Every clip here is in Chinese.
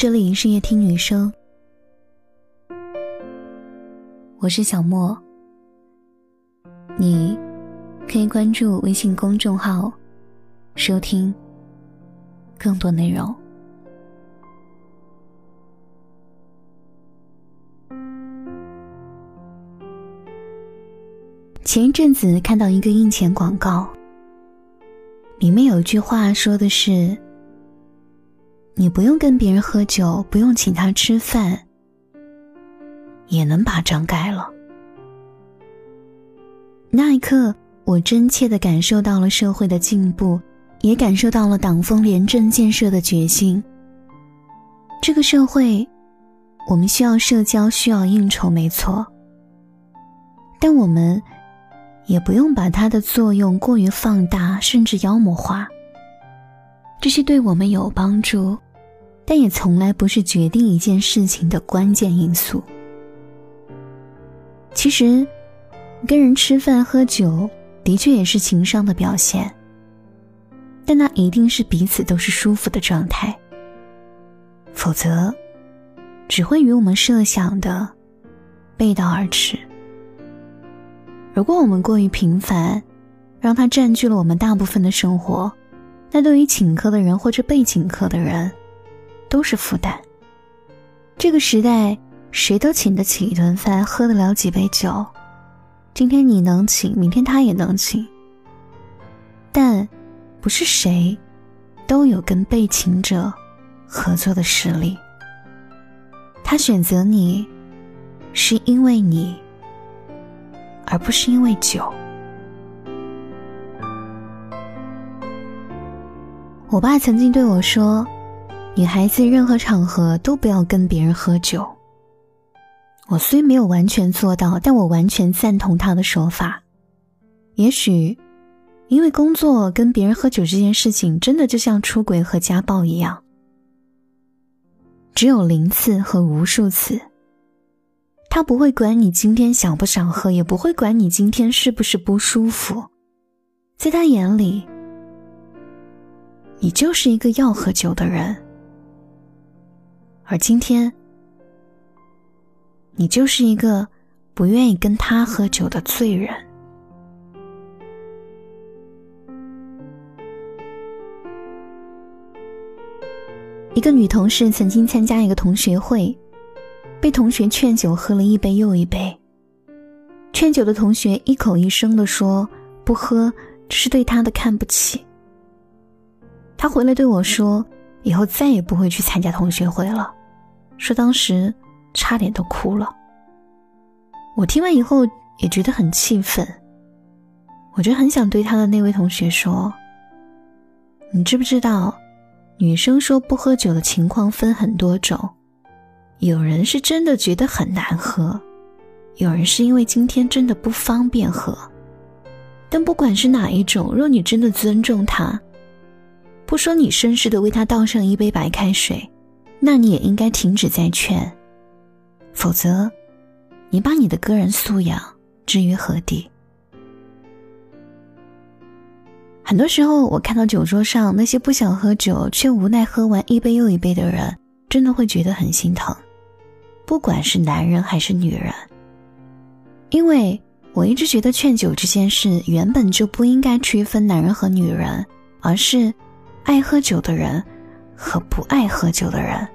这里是夜听女生，我是小莫。你可以关注微信公众号，收听更多内容。前一阵子看到一个印钱广告，里面有一句话说的是。你不用跟别人喝酒，不用请他吃饭，也能把账盖了。那一刻，我真切的感受到了社会的进步，也感受到了党风廉政建设的决心。这个社会，我们需要社交，需要应酬，没错。但我们也不用把它的作用过于放大，甚至妖魔化。这些对我们有帮助。但也从来不是决定一件事情的关键因素。其实，跟人吃饭喝酒的确也是情商的表现，但那一定是彼此都是舒服的状态。否则，只会与我们设想的背道而驰。如果我们过于频繁，让它占据了我们大部分的生活，那对于请客的人或者被请客的人，都是负担。这个时代，谁都请得起一顿饭，喝得了几杯酒。今天你能请，明天他也能请。但，不是谁，都有跟被请者合作的实力。他选择你，是因为你，而不是因为酒。我爸曾经对我说。女孩子任何场合都不要跟别人喝酒。我虽没有完全做到，但我完全赞同他的说法。也许，因为工作跟别人喝酒这件事情，真的就像出轨和家暴一样，只有零次和无数次。他不会管你今天想不想喝，也不会管你今天是不是不舒服，在他眼里，你就是一个要喝酒的人。而今天，你就是一个不愿意跟他喝酒的罪人。一个女同事曾经参加一个同学会，被同学劝酒，喝了一杯又一杯。劝酒的同学一口一声的说：“不喝，这是对他的看不起。”他回来对我说：“以后再也不会去参加同学会了。”说当时差点都哭了。我听完以后也觉得很气愤，我就很想对他的那位同学说：“你知不知道，女生说不喝酒的情况分很多种，有人是真的觉得很难喝，有人是因为今天真的不方便喝。但不管是哪一种，若你真的尊重他，不说你绅士的为他倒上一杯白开水。”那你也应该停止再劝，否则，你把你的个人素养置于何地？很多时候，我看到酒桌上那些不想喝酒却无奈喝完一杯又一杯的人，真的会觉得很心疼。不管是男人还是女人，因为我一直觉得劝酒这件事原本就不应该区分男人和女人，而是爱喝酒的人。和不爱喝酒的人，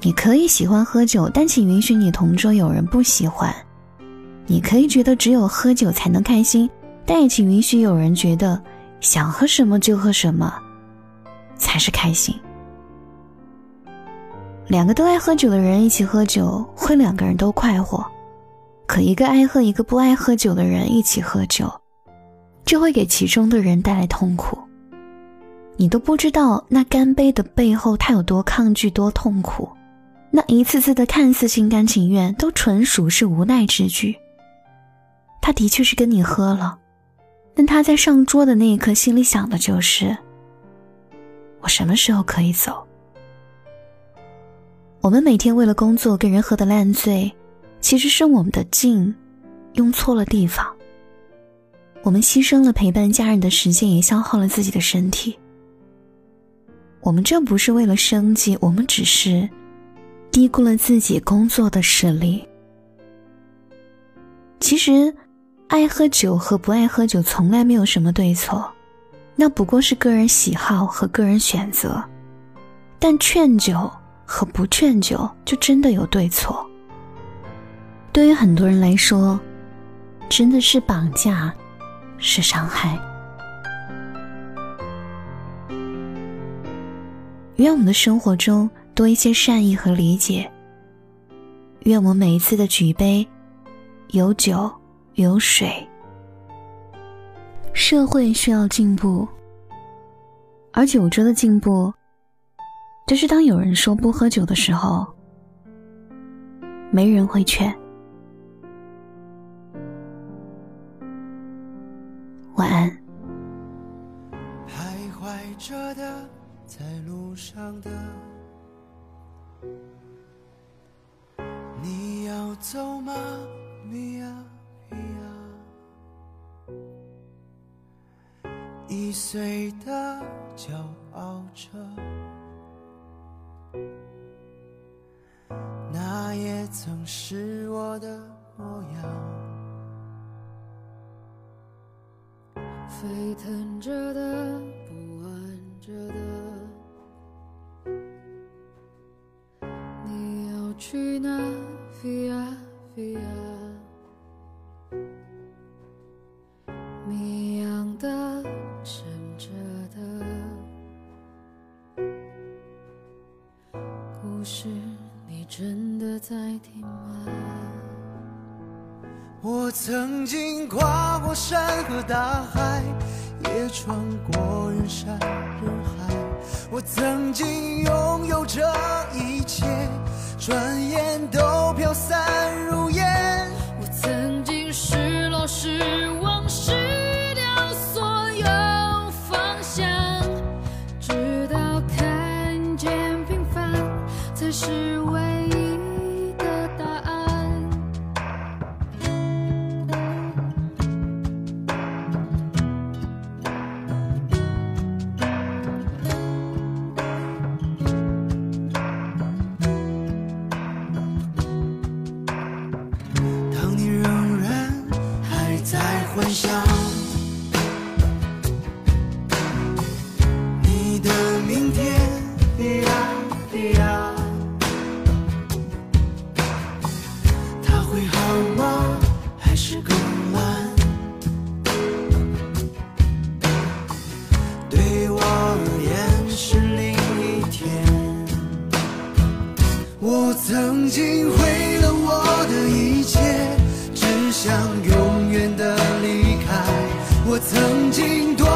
你可以喜欢喝酒，但请允许你同桌有人不喜欢；你可以觉得只有喝酒才能开心，但也请允许有人觉得想喝什么就喝什么才是开心。两个都爱喝酒的人一起喝酒，会两个人都快活；可一个爱喝，一个不爱喝酒的人一起喝酒，就会给其中的人带来痛苦。你都不知道那干杯的背后，他有多抗拒、多痛苦。那一次次的看似心甘情愿，都纯属是无奈之举。他的确是跟你喝了，但他在上桌的那一刻，心里想的就是：我什么时候可以走？我们每天为了工作跟人喝的烂醉，其实是我们的劲用错了地方。我们牺牲了陪伴家人的时间，也消耗了自己的身体。我们这不是为了生计，我们只是低估了自己工作的实力。其实，爱喝酒和不爱喝酒从来没有什么对错，那不过是个人喜好和个人选择。但劝酒和不劝酒就真的有对错。对于很多人来说，真的是绑架，是伤害。愿我们的生活中多一些善意和理解。愿我们每一次的举杯，有酒有水。社会需要进步，而酒桌的进步，就是当有人说不喝酒的时候，没人会劝。晚安。你要走吗，米娅，米娅？易碎的，骄傲着，那也曾是我的模样，沸腾着的，不安着的。去哪？Via Via，谜样的，沉着的，故事你真的在听吗？我曾经跨过山和大海，也穿过人山人海，我曾经拥有这一切。转眼都飘散如烟。我曾经失落失望想你的明天。滴答滴答，他会好吗？还是更烂？对我而言是另一天。我曾经毁了我的一切，只想永远的。我曾经多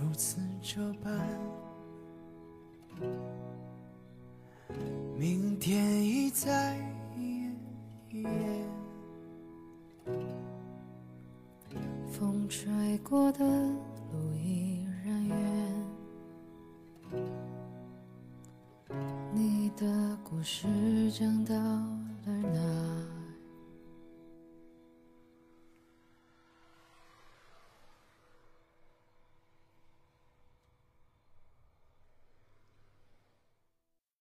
如此这般。明天已在。风吹过的路依然远，你的故事讲到了哪？